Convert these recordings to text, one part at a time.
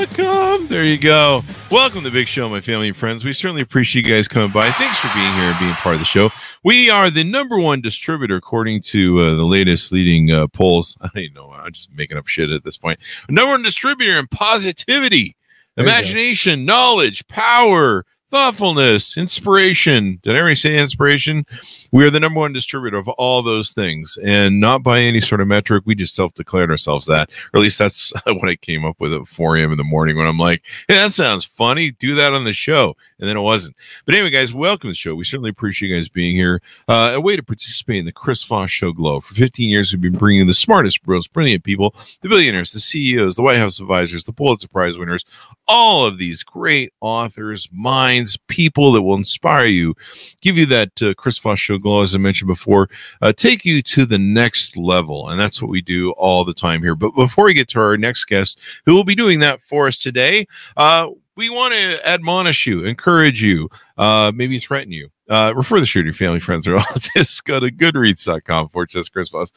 TheChrisVossShow.com. There you go. Welcome to the big show, my family and friends. We certainly appreciate you guys coming by. Thanks for being here and being part of the show. We are the number one distributor according to uh, the latest leading uh, polls. I don't know. I'm just making up shit at this point. Number one distributor in positivity, imagination, knowledge, power, thoughtfulness, inspiration. Did I already say inspiration? We are the number one distributor of all those things, and not by any sort of metric. We just self declared ourselves that, or at least that's what I came up with at 4 a.m. in the morning when I'm like, hey, that sounds funny. Do that on the show. And then it wasn't. But anyway, guys, welcome to the show. We certainly appreciate you guys being here. Uh, a way to participate in the Chris Voss Show Glow. For 15 years, we've been bringing the smartest, most brilliant people, the billionaires, the CEOs, the White House advisors, the Pulitzer Prize winners, all of these great authors, minds, people that will inspire you, give you that uh, Chris Voss Show Glow, as I mentioned before, uh, take you to the next level. And that's what we do all the time here. But before we get to our next guest, who will be doing that for us today, uh, we want to admonish you, encourage you, uh, maybe threaten you. Uh, refer the show to your family, friends, or relatives. Go to goodreads.com forward slash Chris Voss,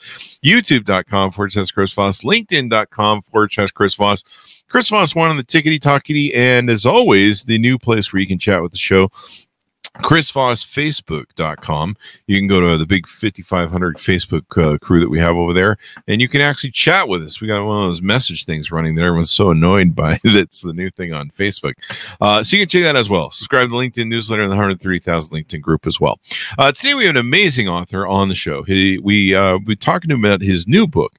youtube.com forward slash Chris Voss, linkedin.com forward slash Chris Voss. Chris Voss, one on the tickety talkity, and as always, the new place where you can chat with the show chrisvossfacebook.com you can go to the big 5500 facebook uh, crew that we have over there and you can actually chat with us. We got one of those message things running that everyone's so annoyed by that's the new thing on facebook. Uh, so you can check that as well. Subscribe to the linkedin newsletter and the 130000 linkedin group as well. Uh, today we have an amazing author on the show. He, we uh, we talking to him about his new book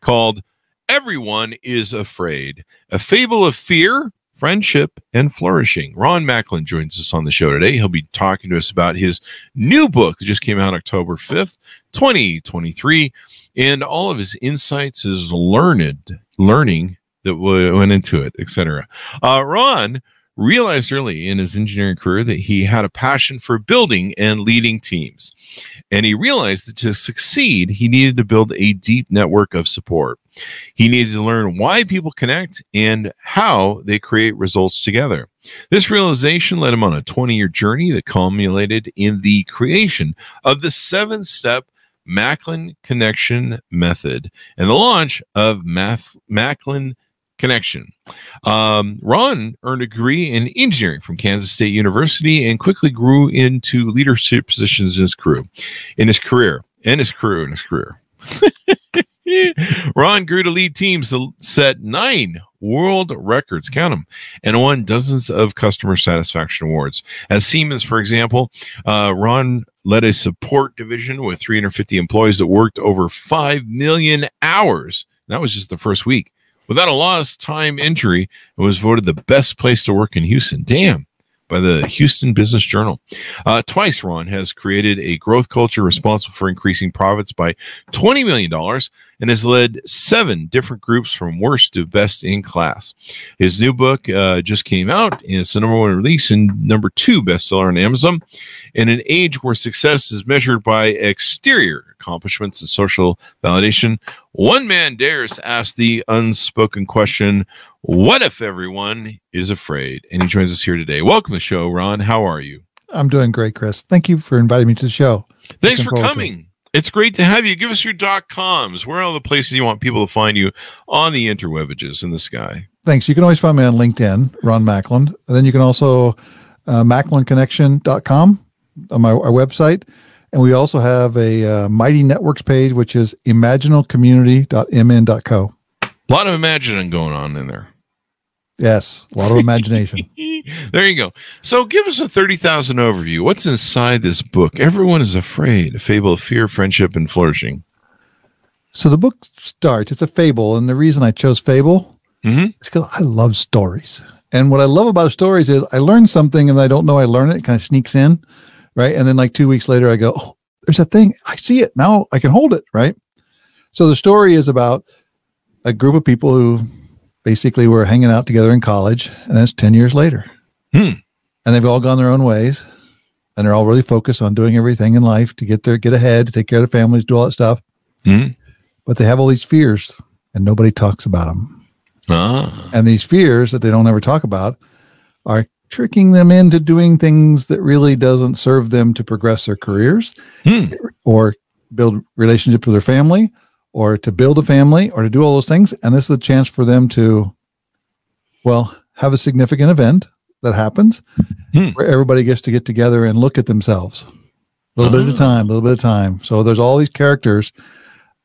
called everyone is afraid a fable of fear friendship, and flourishing. Ron Macklin joins us on the show today. He'll be talking to us about his new book that just came out October 5th, 2023, and all of his insights, his learned learning that went into it, etc. Uh, Ron realized early in his engineering career that he had a passion for building and leading teams. And he realized that to succeed, he needed to build a deep network of support. He needed to learn why people connect and how they create results together. This realization led him on a 20 year journey that culminated in the creation of the seven step Macklin Connection Method and the launch of Math- Macklin Connection. Um, Ron earned a degree in engineering from Kansas State University and quickly grew into leadership positions in his crew, in his career, and his crew in his career. Ron grew to lead teams that set nine world records, count them, and won dozens of customer satisfaction awards. At Siemens, for example, uh, Ron led a support division with 350 employees that worked over 5 million hours. That was just the first week. Without a lost time injury, it was voted the best place to work in Houston. Damn by the Houston Business Journal. Uh, twice, Ron has created a growth culture responsible for increasing profits by $20 million and has led seven different groups from worst to best in class. His new book uh, just came out, and it's the number one release and number two bestseller on Amazon. In an age where success is measured by exterior accomplishments and social validation, one man dares ask the unspoken question what if everyone is afraid? And he joins us here today. Welcome to the show, Ron. How are you? I'm doing great, Chris. Thank you for inviting me to the show. Thanks Looking for coming. It's great to have you. Give us your dot coms. Where are all the places you want people to find you on the interwebages in the sky? Thanks. You can always find me on LinkedIn, Ron Macklin. And then you can also uh, macklinconnection.com on my our website. And we also have a uh, Mighty Networks page, which is imaginalcommunity.mn.co. A lot of imagining going on in there. Yes, a lot of imagination. there you go. So, give us a 30,000 overview. What's inside this book? Everyone is afraid, a fable of fear, friendship, and flourishing. So, the book starts, it's a fable. And the reason I chose fable mm-hmm. is because I love stories. And what I love about stories is I learn something and I don't know I learn it. It kind of sneaks in, right? And then like two weeks later, I go, oh, there's that thing. I see it now. I can hold it, right? So the story is about a group of people who basically we were hanging out together in college, and it's ten years later, Hmm. and they've all gone their own ways, and they're all really focused on doing everything in life to get their get ahead, to take care of their families, do all that stuff. Hmm. But they have all these fears, and nobody talks about them. Ah. And these fears that they don't ever talk about are tricking them into doing things that really doesn't serve them to progress their careers Hmm. or build relationships with their family or to build a family or to do all those things. And this is a chance for them to, well, have a significant event that happens Hmm. where everybody gets to get together and look at themselves a little bit at a Ah. time, a little bit of time. So there's all these characters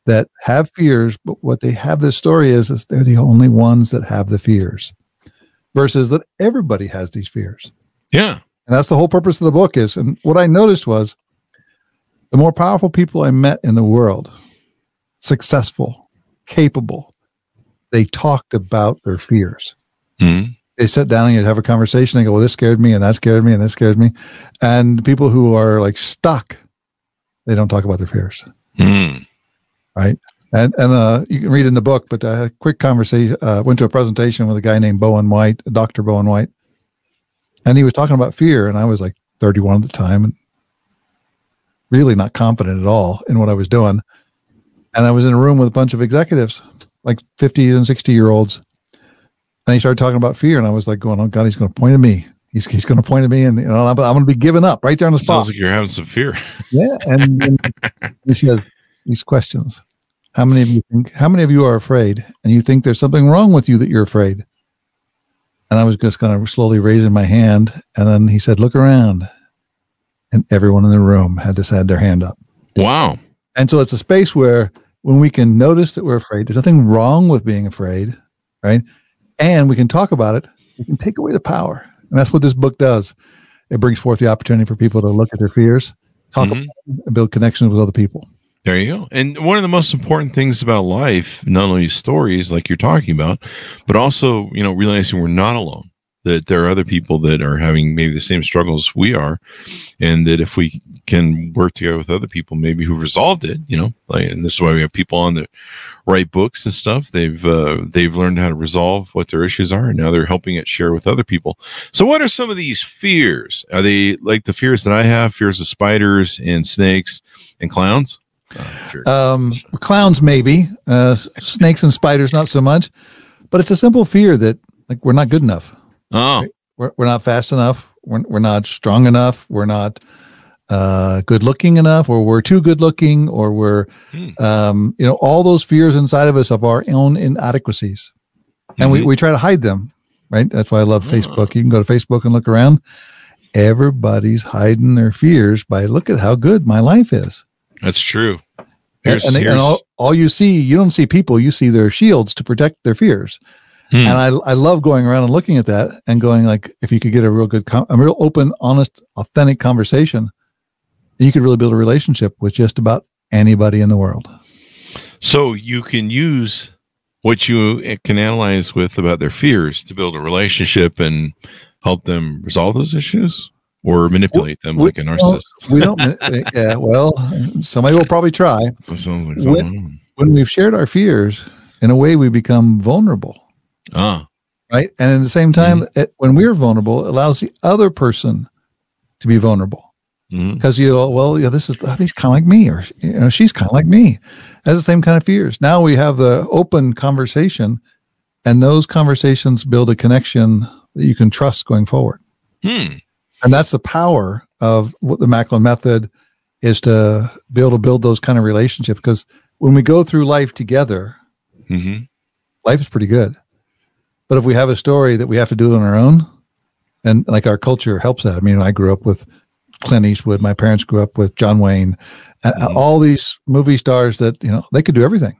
that have fears, but what they have this story is, is they're the only ones that have the fears versus that everybody has these fears. Yeah. And that's the whole purpose of the book is. And what I noticed was the more powerful people I met in the world, successful, capable, they talked about their fears. Hmm. They sat down and you'd have a conversation. They go, well, this scared me and that scared me and this scared me. And people who are like stuck, they don't talk about their fears. Hmm. Right. And, and uh, you can read in the book, but I had a quick conversation, uh, went to a presentation with a guy named Bowen White, Dr. Bowen White. And he was talking about fear. And I was like 31 at the time and really not confident at all in what I was doing. And I was in a room with a bunch of executives, like 50 and 60 year olds. And he started talking about fear. And I was like, going, oh, God, he's going to point at me. He's, he's going to point at me. And, you know, I'm, I'm going to be giving up right there on the spot. Sounds like you're having some fear. Yeah, and, and he says these questions: How many of you think? How many of you are afraid, and you think there's something wrong with you that you're afraid? And I was just kind of slowly raising my hand, and then he said, "Look around," and everyone in the room had just had their hand up. Wow. And so it's a space where when we can notice that we're afraid, there's nothing wrong with being afraid, right? And we can talk about it. We can take away the power, and that's what this book does. It brings forth the opportunity for people to look at their fears, talk Mhm. about them, and build connections with other people. There you go. And one of the most important things about life, not only stories like you're talking about, but also, you know, realizing we're not alone. That there are other people that are having maybe the same struggles we are, and that if we can work together with other people, maybe who resolved it, you know, like, and this is why we have people on the write books and stuff. They've uh, they've learned how to resolve what their issues are, and now they're helping it share with other people. So, what are some of these fears? Are they like the fears that I have? Fears of spiders and snakes and clowns? Uh, Um, clowns, maybe. Uh, snakes and spiders, not so much. But it's a simple fear that like we're not good enough. Oh, We're, we're not fast enough. We're, we're not strong enough. We're not uh, good looking enough, or we're too good looking, or we're, Hmm. um, you know, all those fears inside of us of our own inadequacies. And we, Mhm. we try to hide them, right? That's why I love Ah. Facebook. You can go to Facebook and look around. Everybody's hiding their fears by look at how good my life is. that's true. And, Here's, and, they- and all, all you see, you don't see people, you see their shields to protect their fears. Hmm. And I, I love going around and looking at that and going like, if you could get a real good, com- a real open, honest, authentic conversation, you could really build a relationship with just about anybody in the world. so you can use what you can analyze with about their fears to build a relationship and help them resolve those issues or manipulate them we- like a narcissist. We don't, yeah, well, somebody will probably try. That sounds like when- When we've shared our fears, in a way, we become vulnerable. Ah, right? And at the same time, it, when we're vulnerable, it allows the other person to be vulnerable because you know, well, yeah, this is oh, he's kind of like me, or you know, she's kind of like me, has the same kind of fears. Now we have the open conversation, and those conversations build a connection that you can trust going forward. Hmm. And that's the power of what the Macklin method is to be able to build those kind of relationships. Because when we go through life together, hmm life is pretty good. But if we have a story that we have to do it on our own, and like our culture helps that. I mean, I grew up with Clint Eastwood. My parents grew up with John Wayne. Mhm. All these movie stars that you know they could do everything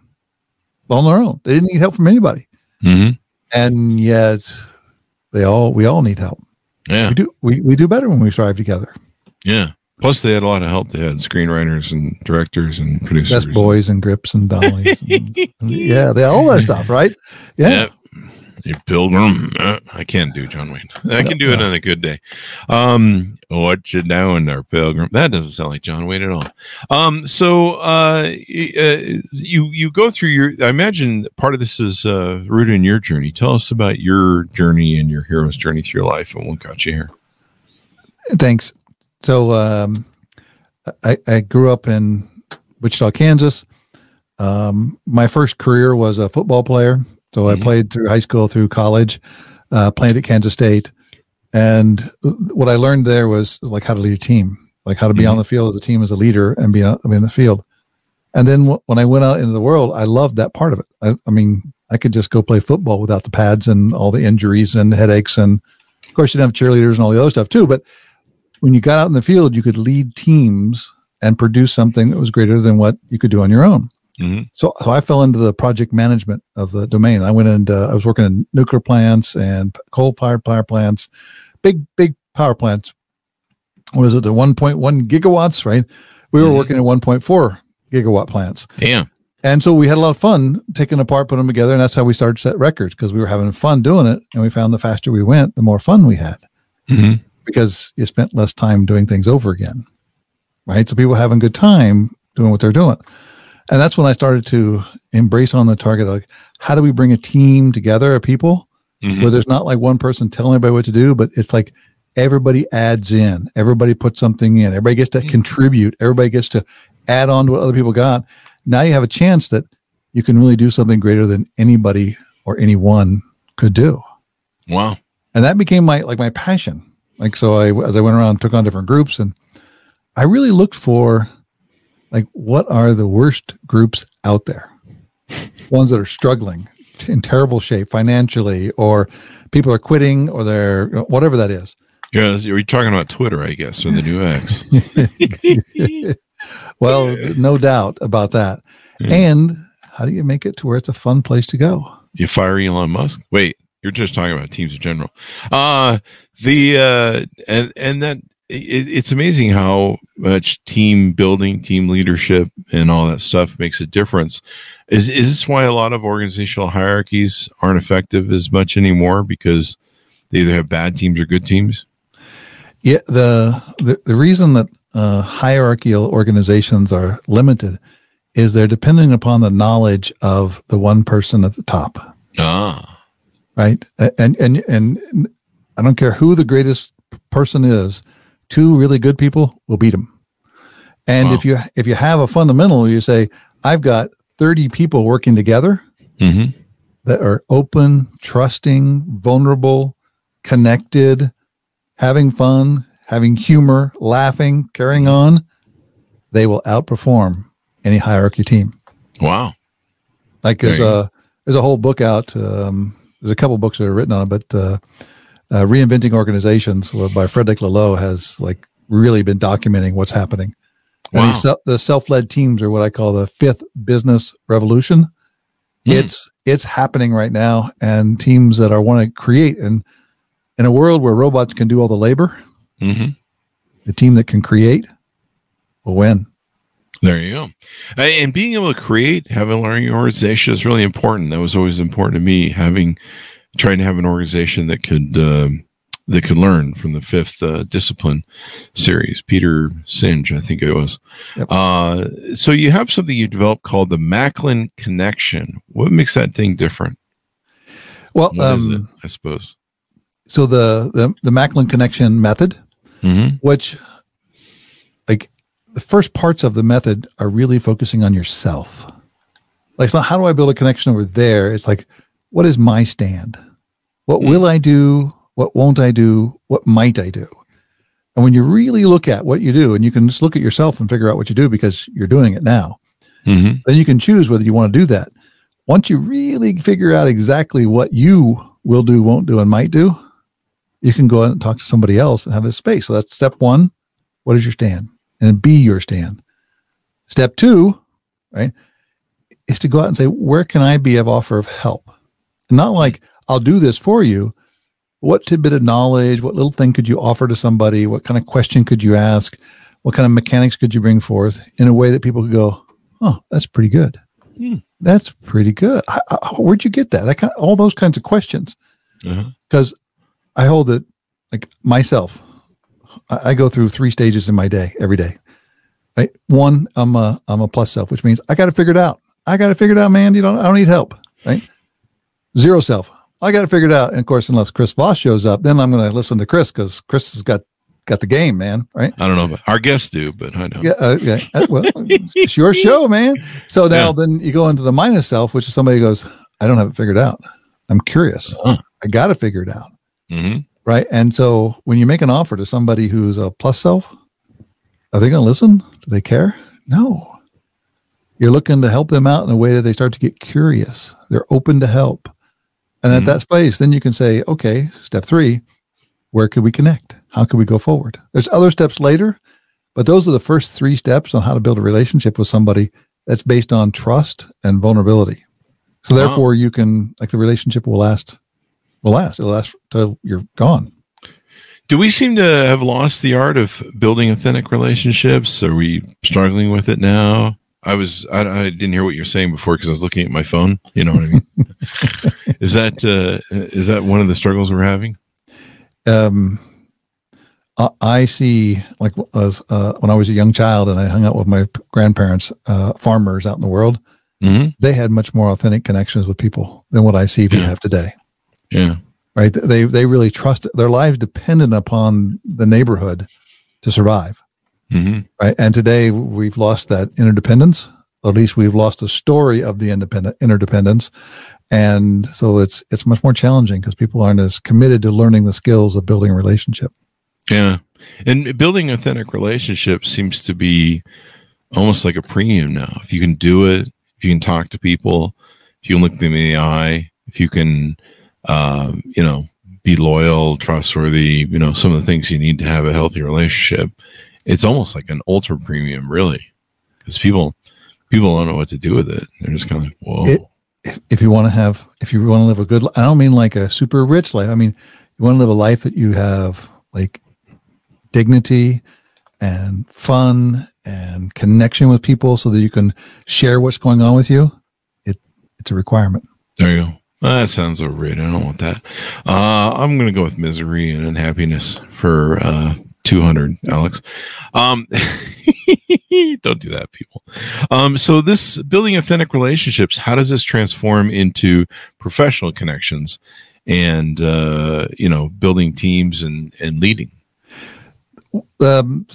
on their own. They didn't need help from anybody, hmm and yet they all we all need help. Yeah. We do we, we do better when we strive together. Yeah. Plus, they had a lot of help. They had screenwriters and directors and producers. Best boys and grips and dollies. and- yeah, they all that stuff, right? Yeah. Yep. Your pilgrim. Uh, I can't do John Wayne. I can do it on a good day. Um, what you doing there, pilgrim? That doesn't sound like John Wayne at all. Um, so uh, uh, you you go through your. I imagine part of this is uh, rooted in your journey. Tell us about your journey and your hero's journey through your life and what got you here. Thanks. So um, I, I grew up in Wichita, Kansas. Um, my first career was a football player. So mm-hmm. I played through high school, through college, uh, played at Kansas State. And what I learned there was like how to lead a team, like how to be mm-hmm. on the field as a team as a leader and be, on, the field. And then w- when I went out into the world, I loved that part of it. I, I, mean, I could just go play football without the pads and all the injuries and headaches. And of course, you didn't have cheerleaders and all the other stuff too. But when you got out in the field, you could lead teams and produce something that was greater than what you could do on your own. Mm-hmm. So, so I fell into the project management of the domain. I went and I was working in nuclear plants and coal-fired power plants, big big power plants. What is it? The 1.1 gigawatts, right? We were mm-hmm. working at 1.4 gigawatt plants. Yeah. And so we had a lot of fun taking apart, putting them together, and that's how we started set records because we were having fun doing it. And we found the faster we went, the more fun we had mm-hmm. because you spent less time doing things over again, right? So people having good time doing what they're doing and that's when I started to embrace on the target. Like, how do we bring a team together of people mm-hmm. where there's not like one person telling everybody what to do, but it's like everybody adds in, everybody puts something in, everybody gets to mm-hmm. contribute, everybody gets to add on to what other people got. Now you have a chance that you can really do something greater than anybody or anyone could do. Wow. And that became my like my passion. Like so I as I went around took on different groups and I really looked for like what are the worst groups out there? Ones that are struggling in terrible shape financially or people are quitting or they're whatever that is. Yeah you're talking about twitter i guess or the new x. Well no doubt about that. Yeah. and how do you make it to where it's a fun place to go? You fire elon musk? Wait you're just talking about teams in general. Uh the uh and and that it, it's amazing how much team building, team leadership, and all that stuff makes a difference. Is is this why a lot of organizational hierarchies aren't effective as much anymore because they either have bad teams or good teams? Yeah, the the, the reason that uh, hierarchical organizations are limited is they're depending upon the knowledge of the one person at the top. Ah, right, and and and I don't care who the greatest person is two really good people will beat them. And wow. if you if you have a fundamental, you say, I've got 30 people working together mm-hmm. that are open, trusting, vulnerable, connected, having fun, having humor, laughing, carrying on, they will outperform any hierarchy team. Wow. Like there's a there's a whole book out. Um, there's a couple books that are written on it, but uh, uh, reinventing organizations by Frederick Laloux has like really been documenting what's happening. Wow. And the self-led teams are what I call the fifth business revolution. Mm. It's it's happening right now, and teams that are want to create and in a world where robots can do all the labor, mm-hmm. the team that can create will win. There you go. And being able to create, having a learning organization is really important. That was always important to me. Having trying to have an organization that could uh, that could learn from the fifth uh, discipline series. Peter Senge, I think it was. Yep. Uh, so you have something you developed called the Macklin Connection. What makes that thing different? Well, um, it, I suppose. So the the, the Macklin Connection method, mm-hmm. which like the first parts of the method are really focusing on yourself. Like, it's not how do I build a connection over there? It's like, what is my stand? What mm. will I do? What won't I do? What might I do? And when you really look at what you do, and you can just look at yourself and figure out what you do because you're doing it now, mm-hmm. then you can choose whether you want to do that. Once you really figure out exactly what you will do, won't do, and might do, you can go out and talk to somebody else and have a space. So that's step one. What is your stand? And be your stand. Step two, right, is to go out and say, where can I be of offer of help? Not like I'll do this for you. What tidbit of knowledge, what little thing could you offer to somebody? What kind of question could you ask? What kind of mechanics could you bring forth in a way that people could go, oh, that's pretty good. Hmm. That's pretty good. I, I, where'd you get that? That kind of, all those kinds of questions. Uh-huh. Because I hold it like myself. I, I go through three stages in my day every day. Right. One, I'm a I'm a plus self, which means I got to figure it out. I got to figure it out, man. You don't I don't need help. Right. Zero self. I got it out. And of course, unless Chris Voss shows up, then I'm going to listen to Chris because Chris has got got the game, man. Right? I don't know, but our guests do, but I know. Yeah. Uh, yeah. Uh, well, it's your show, man. So now, yeah. then you go into the minus self, which is somebody goes, I don't have it figured out. I'm curious. Uh-huh. I got to figure it out. Mm-hmm. Right. And so when you make an offer to somebody who's a plus self, are they going to listen? Do they care? No. You're looking to help them out in a way that they start to get curious. They're open to help. And mm-hmm. at that space, then you can say, okay, step three, where could we connect? How could we go forward? There's other steps later, but those are the first three steps on how to build a relationship with somebody that's based on trust and vulnerability. So therefore you can like the relationship will last will last. It'll last till you're gone. Do we seem to have lost the art of building authentic relationships? Are we struggling with it now? I was I, I didn't hear what you're saying before because I was looking at my phone. You know what I mean? is that uh, is that one of the struggles we're having? Um, I, see like as uh, when I was a young child and I hung out with my grandparents, uh, farmers out in the world. Mm-hmm. They had much more authentic connections with people than what I see we yeah. have today. Yeah, right. They they really trust their lives dependent upon the neighborhood to survive. Mm-hmm. Right. And today we've lost that interdependence. Or at least we've lost the story of the independent interdependence. And so it's it's much more challenging because people aren't as committed to learning the skills of building a relationship. Yeah. And building authentic relationships seems to be almost like a premium now. If you can do it, if you can talk to people, if you can look them in the eye, if you can, um, you know, be loyal, trustworthy, you know, some of the things you need to have a healthy relationship it's almost like an ultra premium, really, because people people don't know what to do with it. They're just kind of like, whoa. It, if, if you want to have, if you want to live a good, I don't mean like a super rich life. I mean, you want to live a life that you have like dignity and fun and connection with people, so that you can share what's going on with you. It it's a requirement. There you go. That sounds overrated. I don't want that. Uh, I'm to go with misery and unhappiness for uh, 200 alex. Um don't do that people. Um so this building authentic relationships how does this transform into professional connections and uh you know building teams and and leading? Um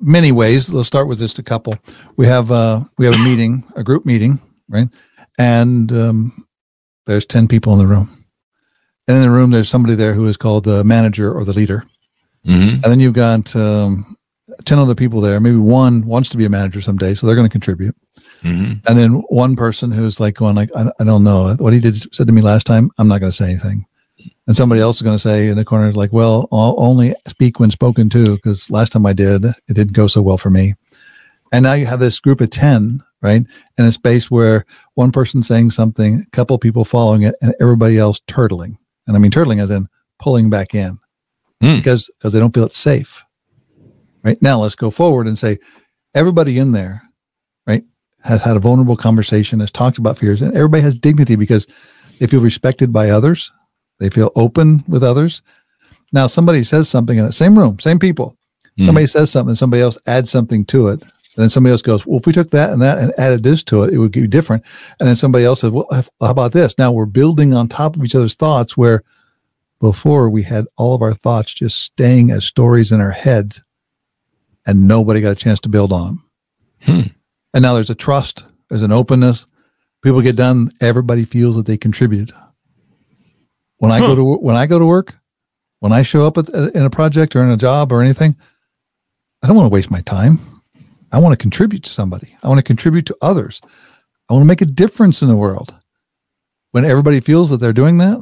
many ways. Let's start with just a couple. We have uh we have a meeting a group meeting right? And um there's 10 people in the room. And in the room there's somebody there who is called the manager or the leader Mm-hmm. And then you've got um, 10 other people there. Maybe one wants to be a manager someday, so they're going to contribute. Mm-hmm. And then one person who's like going like, I, I don't know what he did said to me last time. I'm not going to say anything. And somebody else is going to say in the corner, like, well, I'll only speak when spoken to, because last time I did, it didn't go so well for me. And now you have this group of 10, right? In a space where one person saying something, a couple people following it, and everybody else turtling. And I mean, turtling as in pulling back in mm. because because they don't feel it's safe. Right now, let's go forward and say everybody in there, right, has had a vulnerable conversation, has talked about fears, and everybody has dignity because they feel respected by others, they feel open with others. Now, somebody says something in the same room, same people. Mm. Somebody says something, somebody else adds something to it. And then somebody else goes, well, if we took that and that and added this to it, it would be different. And then somebody else says, well, how about this? Now we're building on top of each other's thoughts where before we had all of our thoughts just staying as stories in our heads and nobody got a chance to build on them. Hmm. And now there's a trust, there's an openness. People get done, everybody feels that they contributed. When I huh. go to when I go to work, when I show up at, in a project or in a job or anything, I don't want to waste my time. I want to contribute to somebody. I want to contribute to others. I want to make a difference in the world. When everybody feels that they're doing that,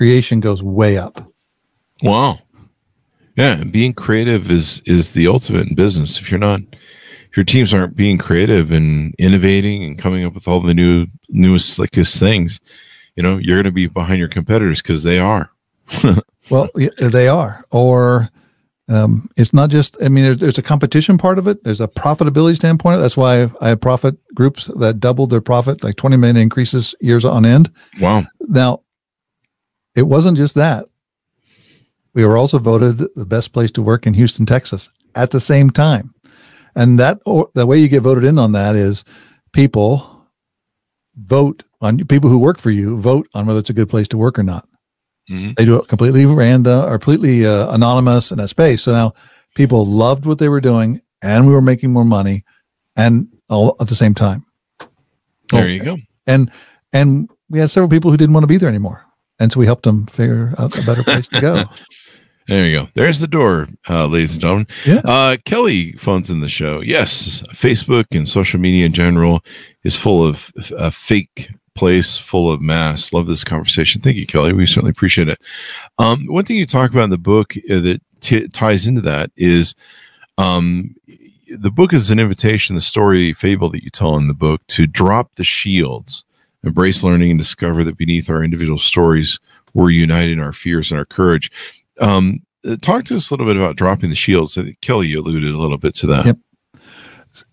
creation goes way up. Wow. Yeah, being creative is is the ultimate in business. If you're not if your teams aren't being creative and innovating and coming up with all the new newest slickest things, you know, you're going to be behind your competitors because they are. well, they are. Or Um, it's not just. I mean, there's, there's a competition part of it. There's a profitability standpoint. That's why I have profit groups that doubled their profit, like 20 million increases years on end. Wow. Now, it wasn't just that. We were also voted the best place to work in Houston, Texas, at the same time, and that or the way you get voted in on that is people vote on people who work for you vote on whether it's a good place to work or not. Mhm. They do it completely random or completely uh, anonymous in that space. So now people loved what they were doing, and we were making more money, and all at the same time. There Oh, you go. And and we had several people who didn't want to be there anymore, and so we helped them figure out a better place to go. There you go. There's the door, uh, ladies and gentlemen. Yeah. Uh, Kelly phones in the show. Yes, Facebook and social media in general is full of a fake place, full of mass. Love this conversation. Thank you, Kelly. We certainly appreciate it. Um, one thing you talk about in the book uh, that t- ties into that is um, the book is an invitation, the story fable that you tell in the book to drop the shields, embrace learning, and discover that beneath our individual stories, we're united in our fears and our courage. Um, uh, talk to us a little bit about dropping the shields. I Kelly, you alluded a little bit to that. Yep.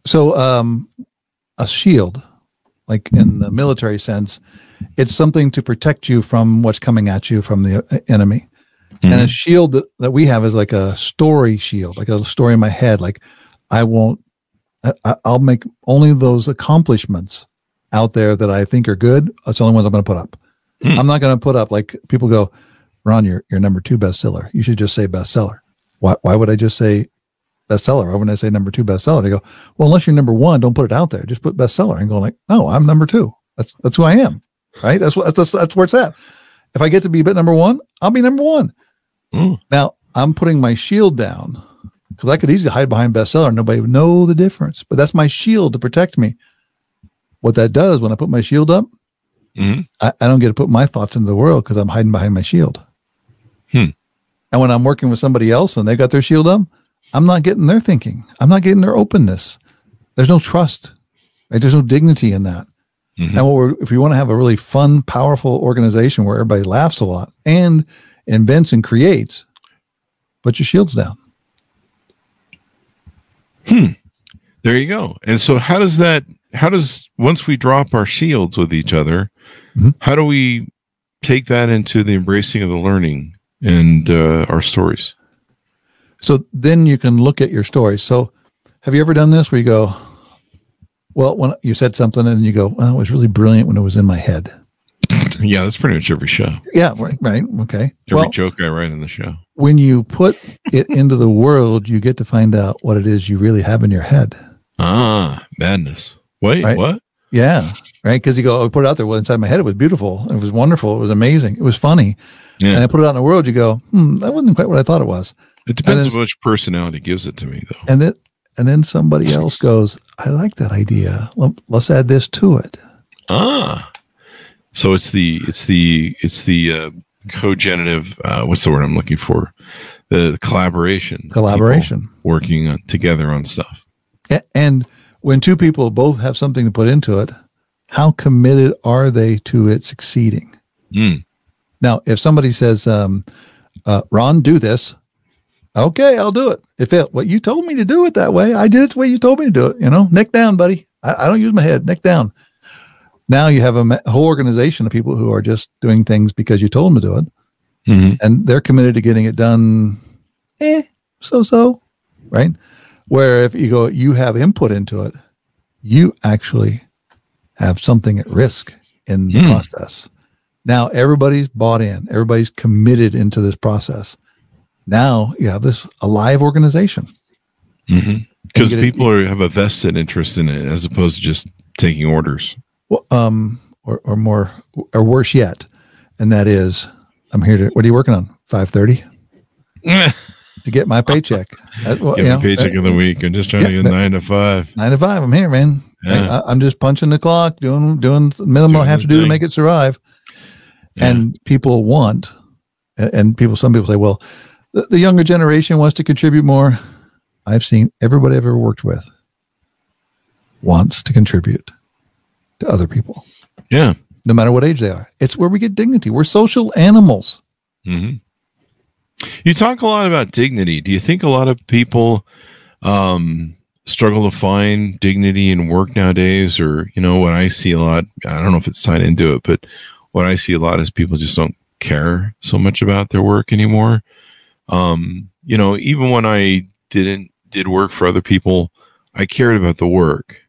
So, um, a shield, like in the military sense, it's something to protect you from what's coming at you from the uh, enemy. And a shield that, that we have is like a story shield, like a story in my head. Like I won't, I, I- I'll make only those accomplishments out there that I think are good. That's the only ones I'm going to put up. Hmm. I'm not going to put up like people go, Ron, you're, you're number two bestseller. You should just say bestseller. Why, why would I just say bestseller? Why wouldn't I say number two bestseller? They go, well, unless you're number one, don't put it out there. Just put bestseller and go like, no, I'm number two. That's, that's who I am. Right. That's what, that's, that's where it's at. If I get to be bit number one, I'll be number one. Mm. Now I'm putting my shield down because I could easily hide behind bestseller. and Nobody would know the difference, but that's my shield to protect me. What that does when I put my shield up, Mhm. I, I don't get to put my thoughts into the world because I'm hiding behind my shield. Hmm. And when I'm working with somebody else and they've got their shield up, I'm not getting their thinking. I'm not getting their openness. There's no trust. Right? There's no dignity in that. Mhm. And what we're, if you want to have a really fun, powerful organization where everybody laughs a lot and invents and creates, put your shields down. There you go. And so, how does that? How does once we drop our shields with each other, Mhm. how do we take that into the embracing of the learning and uh, our stories? So then you can look at your stories. So have you ever done this where you go, well, when you said something and you go, well, it was really brilliant when it was in my head. Yeah, that's pretty much every show. Yeah, right, right. Okay. Every well, joke I write in the show. when you put it into the world, you get to find out what it is you really have in your head. Ah, madness. Wait, Right. what? Yeah. Right. Cause you go, I put it out there. Well, inside my head, it was beautiful. It was wonderful. It was amazing. It was funny. Yeah. And I put it out in the world. You go, hmm, that wasn't quite what I thought it was. It depends then- on which personality gives it to me, though. And then, and then somebody else goes, I like that idea. Let- Let's add this to it. Ah, so it's the it's the it's the uh, cogenitive. Uh, what's the word I'm looking for? The collaboration. Collaboration. Working on, together on stuff. And when two people both have something to put into it, how committed are they to it succeeding? Mm. Now, if somebody says, um, uh, Ron, do this. Okay, I'll do it. If it, well, you told me to do it that way, I did it the way you told me to do it. You know, neck down, buddy. I, I don't use my head, neck down. Now you have a whole organization of people who are just doing things because you told them to do it, hmm and they're committed to getting it done. Eh, so so, right? Where if you go, you have input into it, you actually have something at risk in the Hmm. process. Now everybody's bought in, everybody's committed into this process. Now you have this alive organization. hmm Because it- people are, have a vested interest in it as opposed to just taking orders. Well, um, or, or more, or worse yet, and that is, I'm here to. What are you working on? Five thirty Get to get my paycheck. That, well, you know, paycheck of the week. I'm just trying Yeah, to get that- nine to five. nine to five. I'm here, man. Yeah. I, I'm just punching the clock, doing doing the minimum I have to do to make it survive. Yeah. And people want, and- people, some people say, well, the, the younger generation wants to contribute more. I've seen everybody I've ever worked with wants to contribute to other people, Yeah. no matter what age they are. It's where we get dignity. We're social animals. hmm You talk a lot about dignity. Do you think a lot of people um, struggle to find dignity in work nowadays? Or, you know, what I see a lot, I don't know if it's tied into it, but what I see a lot is people just don't care so much about their work anymore. Um, you know, even when I didn't did work for other people, I cared about the work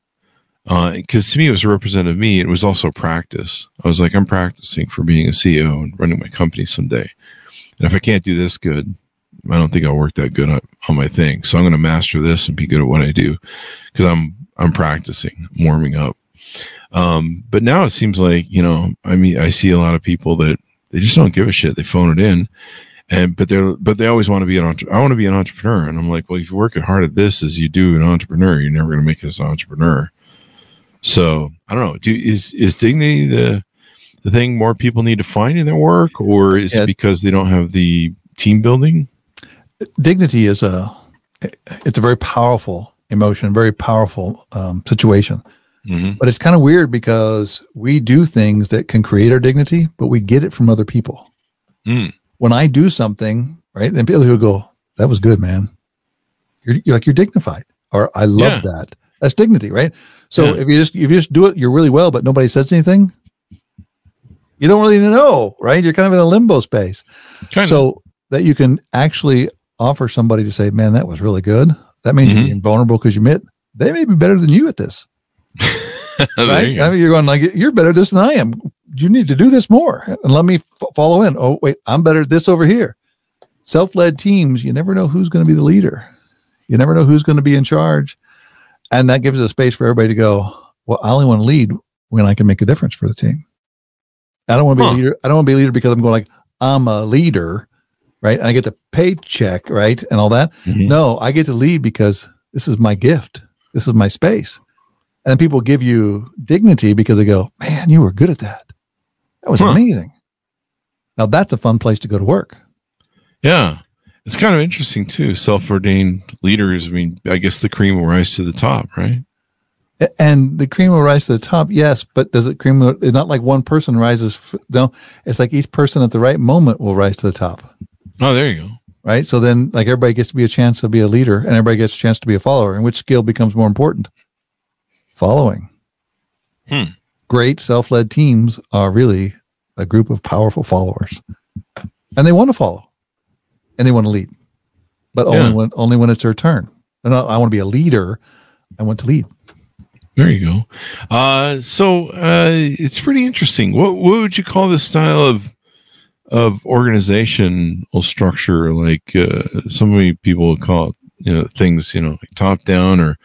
because uh, to me it was a representative of me. It was also practice. I was like, I'm practicing for being a CEO and running my company someday. And if I can't do this good, I don't think I'll work that good on, on my thing. So I'm going to master this and be good at what I do because I'm I'm practicing, I'm warming up. Um, but now it seems like you know, I mean, I see a lot of people that they just don't give a shit. They phone it in, and but they're but they always want to be an entre- I want to be an entrepreneur, and I'm like, well, if you work as hard at this as you do an entrepreneur, you're never going to make as an entrepreneur. So I don't know. Do is is dignity the the thing more people need to find in their work, or is it because they don't have the team building? Dignity is a it's a very powerful emotion, very powerful um, situation. Mm-hmm. But it's kind of weird because we do things that can create our dignity, but we get it from other people. Mm. When I do something, right, then people will go, "That was good, man." You're, you're like you're dignified, or "I love yeah. that." That's dignity, right? So yeah. if you just if you just do it, you're really well, but nobody says anything. You don't really know, right? You're kind of in a limbo space. Kind so of. that you can actually offer somebody to say, "Man, that was really good." That means mm-hmm. you're being vulnerable because you admit they may be better than you at this. right? You I mean, you're going like you're better at this than I am. You need to do this more and let me f- follow in. Oh, wait, I'm better at this over here. Self-led teams, you never know who's going to be the leader. You never know who's going to be in charge and that gives a space for everybody to go well i only want to lead when i can make a difference for the team i don't want to be huh. a leader i don't want to be a leader because i'm going like i'm a leader right and i get the paycheck right and all that mm-hmm. no i get to lead because this is my gift this is my space and people give you dignity because they go man you were good at that that was huh. amazing now that's a fun place to go to work yeah it's kind of interesting too. Self-ordained leaders. I mean, I guess the cream will rise to the top, right? And the cream will rise to the top, yes. But does it cream? It's not like one person rises. No, it's like each person at the right moment will rise to the top. Oh, there you go. Right. So then, like everybody gets to be a chance to be a leader, and everybody gets a chance to be a follower. And which skill becomes more important? Following. Hmm. Great self-led teams are really a group of powerful followers, and they want to follow and they want to lead, but yeah. only when only when it's their turn. And I, I want to be a leader. I want to lead. There you go. Uh, so uh, it's pretty interesting. What what would you call this style of of organizational structure? Like uh, so many people call it, you know, things you know, like top down or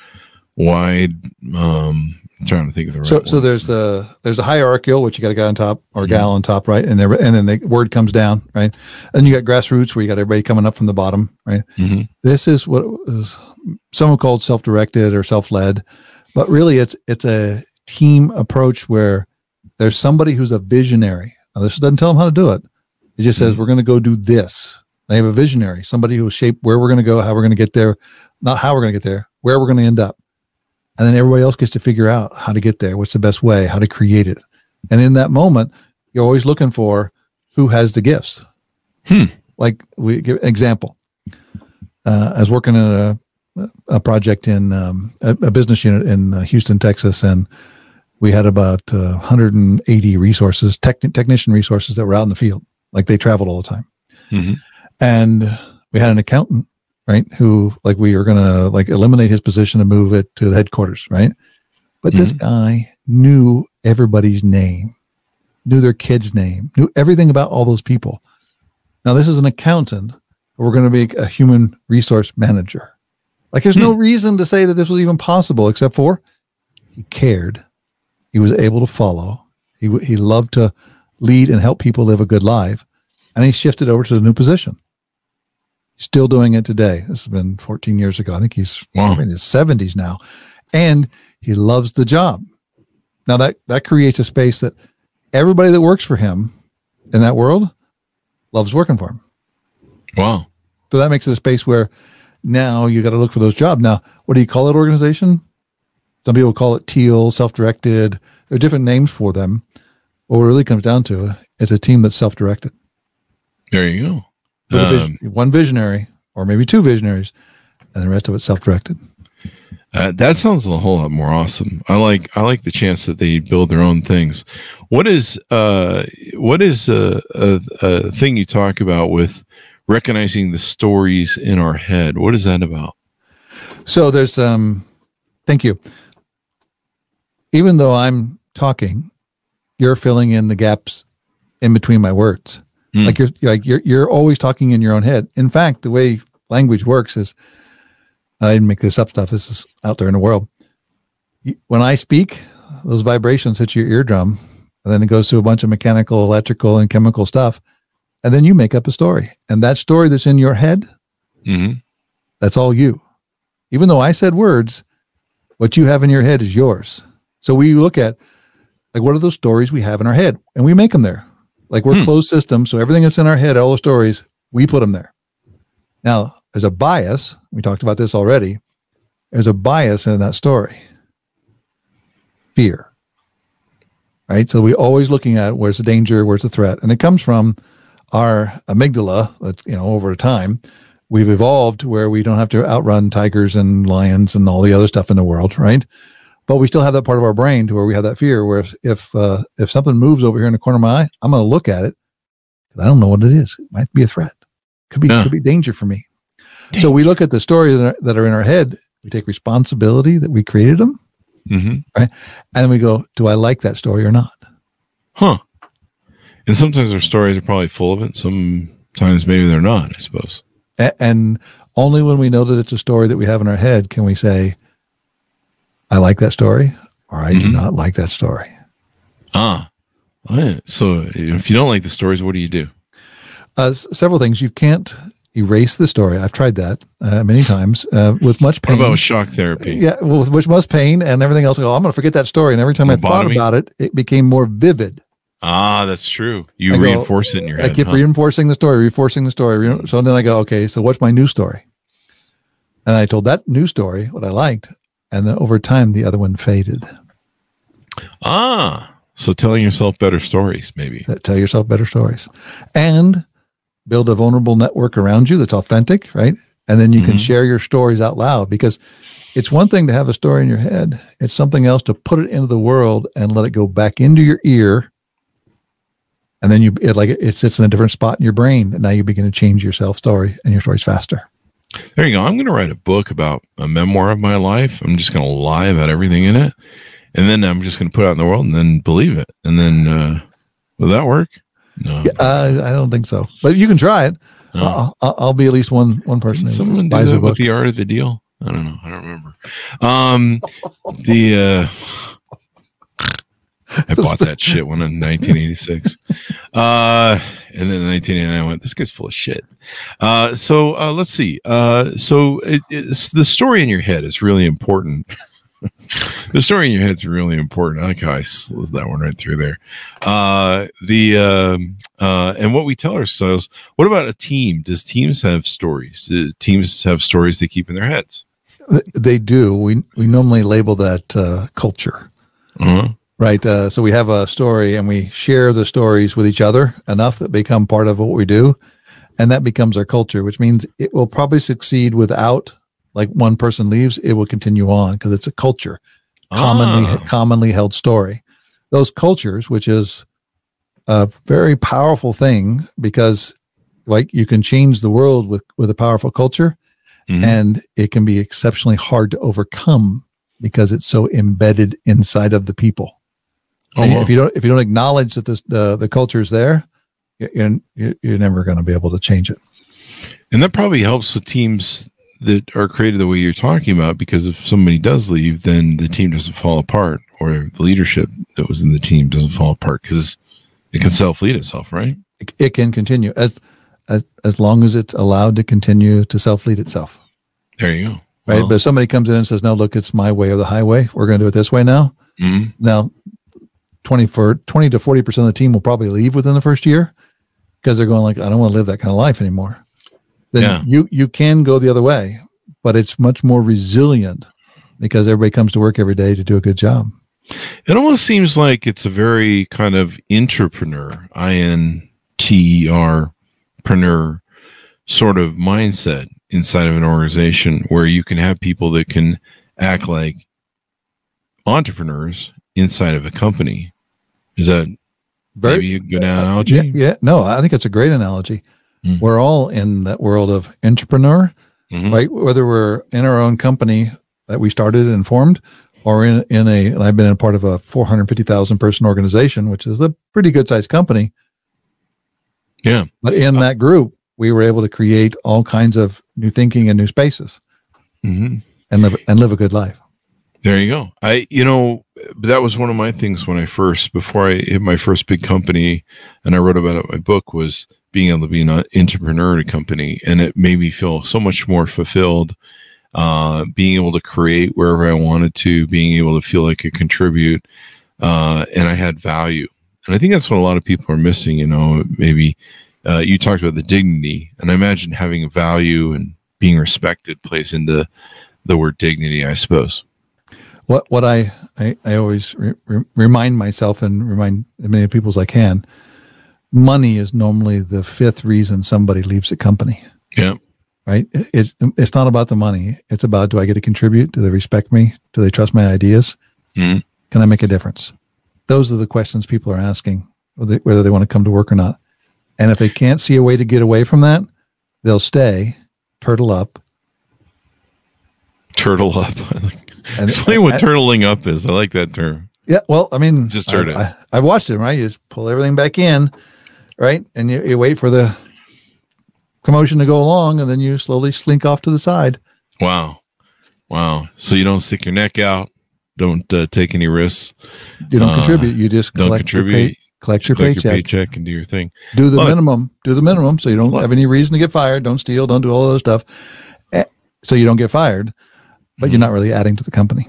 wide. Um, I'm trying to think of the right. So, so there's the there's a hierarchical, which you got a guy on top or a gal on top, right? And there, and then the word comes down, right? And you got grassroots, where you got everybody coming up from the bottom, right? Mm-hmm. This is what is someone called self-directed or self-led, but really it's it's a team approach where there's somebody who's a visionary. Now, this doesn't tell them how to do it. It just says mm-hmm. we're going to go do this. They have a visionary, somebody who will shape where we're going to go, how we're going to get there, not how we're going to get there, where we're going to end up and then everybody else gets to figure out how to get there what's the best way how to create it and in that moment you're always looking for who has the gifts hmm. like we give example uh, i was working in a, a project in um, a, a, business unit in uh, houston texas and we had about uh, 180 resources tech, technician resources that were out in the field like they traveled all the time mm-hmm. and we had an accountant right? Who like we were gonna like eliminate his position and move it to the headquarters, right? But mm-hmm. this guy knew everybody's name, knew their kid's name, knew everything about all those people. Now this is an accountant. We're going to be a human resource manager. Like there's hmm. no reason to say that this was even possible except for he cared. He was able to follow. He he loved to lead and help people live a good life, and he shifted over to the new position He's still doing it today. This has been 14 years ago. I think he's wow. in his 70s now, and he loves the job. Now that that creates a space that everybody that works for him in that world loves working for him. Wow. So that makes it a space where now you got to look for those jobs. Now, what do you call that organization? Some people call it teal, self-directed. There are different names for them. What it really comes down to is a team that's self-directed. There you go. A vision, one visionary or maybe two visionaries, and the rest of it self-directed. Uh, that sounds a whole lot more awesome. I like I like the chance that they build their own things. What is uh what is a, a, a thing you talk about with recognizing the stories in our head? What is that about? So there's um thank you. Even though I'm talking, you're filling in the gaps in between my words. Hmm. Like you're like you're you're always talking in your own head. In fact, the way language works is I didn't make this up stuff. This is out there in the world. When I speak, those vibrations hit your eardrum, and then it goes through a bunch of mechanical, electrical, and chemical stuff, and then you make up a story. And that story that's in your head, hmm that's all you. Even though I said words, what you have in your head is yours. So we look at like what are those stories we have in our head, and we make them there. Like we're Hmm. closed system, so everything that's in our head, all the stories, we put them there. Now, there's a bias. We talked about this already. There's a bias in that story. Fear. Right? So we're always looking at where's the danger, where's the threat. And it comes from our amygdala, you know, over time. We've evolved to where we don't have to outrun tigers and lions and all the other stuff in the world, right? But we still have that part of our brain to where we have that fear. Where if if, uh, if something moves over here in the corner of my eye, I'm going to look at it. 'cause I don't know what it is. It might be a threat. Could be Yeah. could be danger for me. So we look at the stories that are, that are in our head. We take responsibility that we created them, hmm and then we go, "Do I like that story or not?" Huh. And sometimes our stories are probably full of it. Sometimes maybe they're not, I suppose. And only when we know that it's a story that we have in our head can we say, "I like that story," or "I do Mhm. not like that story." Ah. Oh. So if you don't like the stories, what do you do? Uh, s- several things you can't erase the story. I've tried that uh, many times uh, with much What pain. about shock therapy? yeah, well, with much, much pain and everything else. I go, I'm going to forget that story. And every time I thought about it, it became more vivid. Ah, that's true. You I go- reinforce it in your head. I keep huh? reinforcing the story, reinforcing the story. So then I go, okay, so what's my new story? And I told that new story what I liked, and then over time the other one faded. ah, so telling yourself better stories, maybe. Tell yourself better stories, and build a vulnerable network around you that's authentic, right? And then you can Mhm. share your stories out loud because it's one thing to have a story in your head; it's something else to put it into the world and let it go back into your ear. And then you it like it sits in a different spot in your brain, and now you begin to change your self story, and your story's faster. There you go. I'm going to write a book about a memoir of my life. I'm just going to lie about everything in it. And then I'm just going to put it out in the world and then believe it. And then, uh, will that work? No. Yeah, uh, I don't think so, but you can try it. No. I'll, I'll, I'll be at least one one person someone do buys a that with book. the art of the deal? I don't know. I don't remember. Um, the uh, I bought that shit one in 1986. Uh, and then in 1989, I went, this guy's full of shit. Uh, so uh, let's see. Uh, so it, it's the story in your head is really important. the story in your head is really important. I like how I slid that one right through there. Uh, the um, uh, and what we tell ourselves. What about a team? Does teams have stories? Do teams have stories they keep in their heads? They do. We we normally label that uh, culture, Uh-huh. Right? Uh, so we have a story, and we share the stories with each other enough that become part of what we do, and that becomes our culture. Which means it will probably succeed without like one person leaves. It will continue on because it's a culture, commonly Ah. commonly held story. Those cultures, which is a very powerful thing, because like you can change the world with with a powerful culture Mhm. and it can be exceptionally hard to overcome because it's so embedded inside of the people. Oh, wow. If you don't if you don't acknowledge that this, the the culture is there, you're you're, never going to be able to change it. And that probably helps with teams that are created the way you're talking about because if somebody does leave, then the team doesn't fall apart or the leadership that was in the team doesn't fall apart because it can self lead itself, right? It, it can continue as as as long as it's allowed to continue to self lead itself. There you go. Right. Well, but if somebody comes in and says, "No, look, it's my way or the highway. We're going to do it this way now." mhm. Now, 20 for 20 to 40% of the team will probably leave within the first year because they're going like, I don't want to live that kind of life anymore. Then Yeah. you, you can go the other way, but it's much more resilient because everybody comes to work every day to do a good job. It almost seems like it's a very kind of entrepreneur, I N T E R, preneur sort of mindset inside of an organization where you can have people that can act like entrepreneurs inside of a company. Is that Very- maybe a good analogy? Yeah, yeah, no, I think it's a great analogy. Mm. We're all in that world of entrepreneur, Mhm. right? Whether we're in our own company that we started and formed, or in in a, and I've been a part of a 450,000 person organization, which is a pretty good sized company. Yeah. But in that group, we were able to create all kinds of new thinking and new spaces hmm and live and live a good life. There you go. I, you know, that was one of my things when I first, before I hit my first big company, and I wrote about it in my book, was being able to be an entrepreneur in a company, and it made me feel so much more fulfilled. Uh, being able to create wherever I wanted to, being able to feel like I contribute, uh, and I had value. And I think that's what a lot of people are missing. You know, maybe uh, you talked about the dignity, and I imagine having value and being respected plays into the word dignity, I suppose. What what I I, I always re- re- remind myself and remind as many people as I can, money is normally the fifth reason somebody leaves a company. Yeah. Right? It's it's not about the money. It's about do I get to contribute? Do they respect me? Do they trust my ideas? Mhm. Can I make a difference? Those are the questions people are asking, whether they, whether they want to come to work or not. And if they can't see a way to get away from that, they'll stay, turtle up, Turtle up. and Explain what and- turtling up is. I like that term. Yeah, well, I mean, Just heard I, it. I, I've watched it, right? You just pull everything back in, right? And you, you wait for the commotion to go along, and then you slowly slink off to the side. Wow. Wow. So you don't stick your neck out. Don't uh, take any risks. You don't Uh, contribute. You just Don't collect your, contribute. pay, collect your collect paycheck. your paycheck and do your thing. Do the it. minimum. Do the minimum, so you don't have any reason to get fired. Don't steal. Don't do all those stuff. Eh, So you don't get fired, but you're not really adding to the company.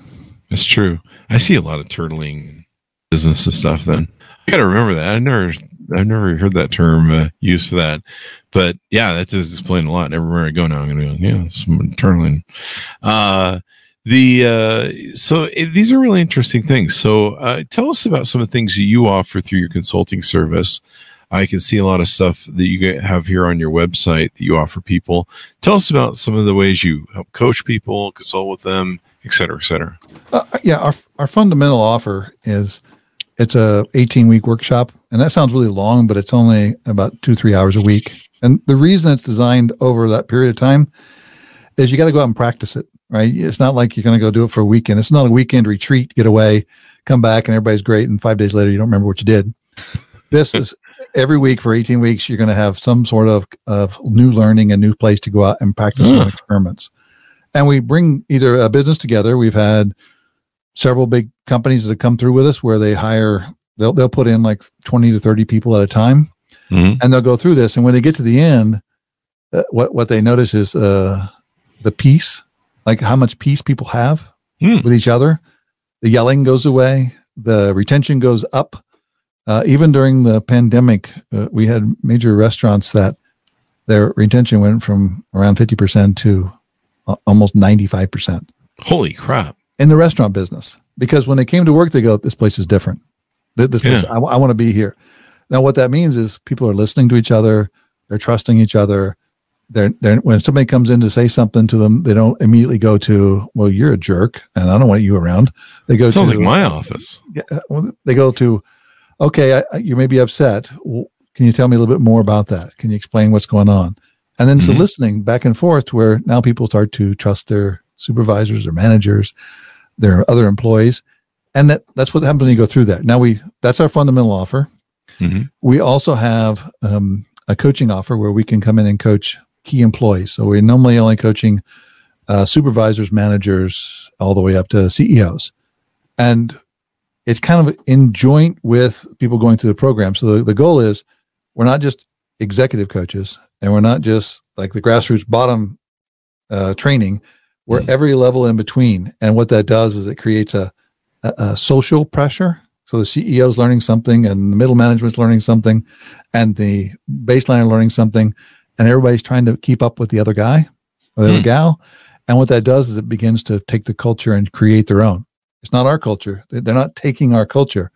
That's true. I see a lot of turtling business and stuff. Then I got to remember that. I never, I've never heard that term uh, used for that. But yeah, that does explain a lot. Everywhere I go now, I'm gonna go, yeah, some turtling. Uh, the uh, so eh, these are really interesting things. So uh, tell us about some of the things that you offer through your consulting service. I can see a lot of stuff that you have here on your website that you offer people. Tell us about some of the ways you help coach people, consult with them, et cetera, et cetera. Uh, yeah, our our fundamental offer is it's a 18 week workshop, and that sounds really long, but it's only about two three hours a week. And the reason it's designed over that period of time is you got to go out and practice it, right? It's not like you're going to go do it for a weekend. It's not a weekend retreat, get away, come back, and everybody's great, and five days later you don't remember what you did. This is every week for 18 weeks. You're going to have some sort of of new learning, a new place to go out and practice on experiments. And we bring either a business together. We've had several big companies that have come through with us where they hire they'll they'll put in like 20 to 30 people at a time Mhm. and they'll go through this and when they get to the end uh, what what they notice is uh the peace like how much peace people have Hmm. with each other the yelling goes away the retention goes up uh, even during the pandemic uh, we had major restaurants that their retention went from around 50% to uh, almost 95% Holy crap. in the restaurant business because when they came to work, they go, "This place is different. This place, Yeah. I, want to be here." Now, what that means is people are listening to each other, they're trusting each other. They're, they're when somebody comes in to say something to them, they don't immediately go to, "Well, you're a jerk, and I don't want you around." They go Sounds to, like my office. yeah, uh, well, they go to, "Okay, I, you may be upset. Can you tell me a little bit more about that? Can you explain what's going on?" And then it's Mhm. the listening back and forth where now people start to trust their supervisors, their managers, their other employees, and that that's what happens when you go through that. Now we that's our fundamental offer. Mhm. We also have um, a coaching offer where we can come in and coach key employees. So we're normally only coaching uh, supervisors, managers, all the way up to CEOs, and it's kind of in joint with people going through the program. So the, the goal is we're not just executive coaches and we're not just like the grassroots bottom uh, training. We're Mhm. every level in between. And what that does is it creates a, a, a social pressure. So the CEO is learning something and the middle management's learning something and the baseline are learning something and everybody's trying to keep up with the other guy or the Hmm. other gal. And what that does is it begins to take the culture and create their own. It's not our culture. They- They're not taking our culture.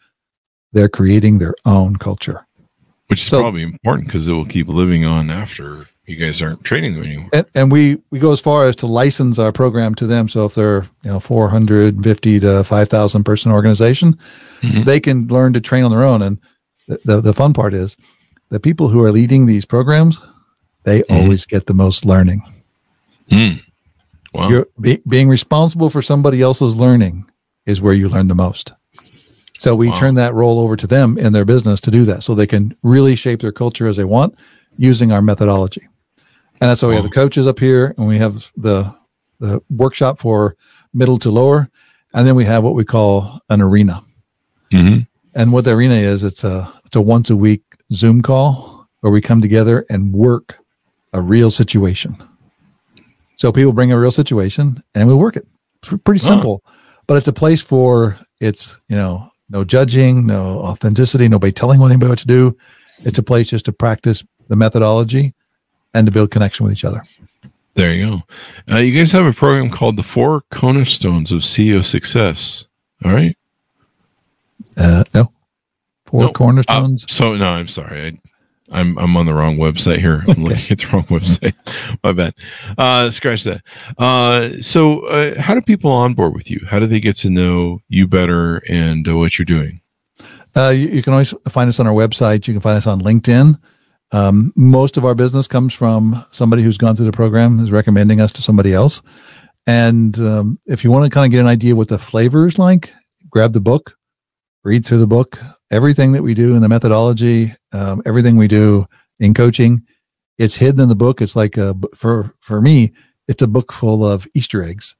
They're creating their own culture. Which is So- probably important because it will keep living on after you guys aren't training them anymore. And, and we we go as far as to license our program to them. So if they're you know 450 to 5,000 person organization, Mhm. they can learn to train on their own. And the, the the fun part is the people who are leading these programs, they Mhm. always get the most learning. Mm. Wow. You're be, being responsible for somebody else's learning is where you learn the most. So we Wow. turn that role over to them in their business to do that, so they can really shape their culture as they want using our methodology. And that's why we have the coaches up here, and we have the the workshop for middle to lower, and then we have what we call an arena. Mhm. And what the arena is, it's a it's a once a week Zoom call where we come together and work a real situation. So people bring a real situation and we work it. It's pretty simple, but it's a place for it's you know no judging, no authenticity, nobody telling anybody what to do. It's a place just to practice the methodology and to build connection with each other. There you go. Uh, you guys have a program called the Four Cornerstones of CEO Success. All right. Uh, no, four No, Uh, cornerstones. so no, I'm sorry. I'm I'm on the wrong website here. I'm looking at the wrong website. My bad. Uh, scratch that. Uh, so uh, how do people onboard with you? How do they get to know you better and uh, what you're doing? Uh, you, you can always find us on our website. You can find us on LinkedIn. Um, most of our business comes from somebody who's gone through the program is recommending us to somebody else. And um, if you want to kind of get an idea what the flavor is like, grab the book, read through the book. Everything that we do in the methodology, um, everything we do in coaching, it's hidden in the book. It's like a, for for me, it's a book full of Easter eggs.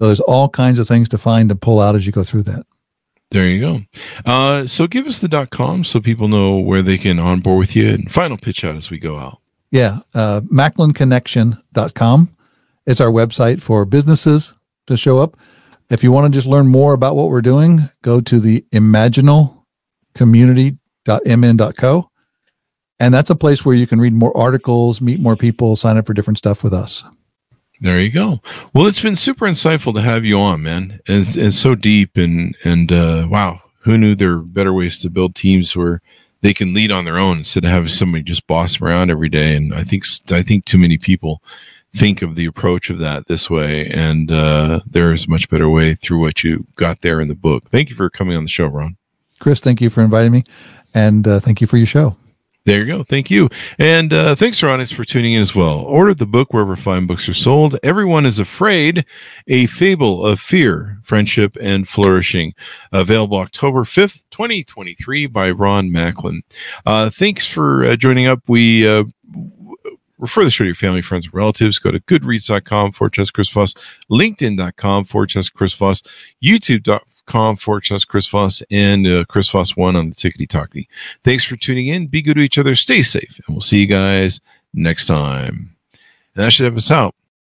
So there's all kinds of things to find and pull out as you go through that. There you go. Uh, so give us the dot com so people know where they can onboard with you and final pitch out as we go out. Yeah, uh, MacklinConnection.com. It's our website for businesses to show up. If you want to just learn more about what we're doing, go to the imaginalcommunity.mn.co. And that's a place where you can read more articles, meet more people, sign up for different stuff with us. There you go. Well, it's been super insightful to have you on, man. It's, it's so deep and and uh, wow, who knew there were better ways to build teams where they can lead on their own instead of having somebody just boss them around every day. And I think I think too many people think of the approach of that this way, and uh, there is a much better way through what you got there in the book. Thank you for coming on the show, Ron. Chris, thank you for inviting me. And uh, thank you for your show. There you go. Thank you. And uh, thanks, Ronitz, for tuning in as well. Order the book wherever fine books are sold. Everyone is Afraid, a fable of fear, friendship, and flourishing. Available October 5th, 2023 by Ron Macklin. Uh, thanks for uh, joining up. We uh, refer the show to your family, friends, and relatives. Go to goodreads.com slash Chris Voss, linkedin.com slash Chris Voss, youtube.com forward slash Chris Voss, and uh, Chris Voss 1 on the Tickety Talkie. Thanks for tuning in. Be good to each other. Stay safe. And we'll see you guys next time. And that should have us out.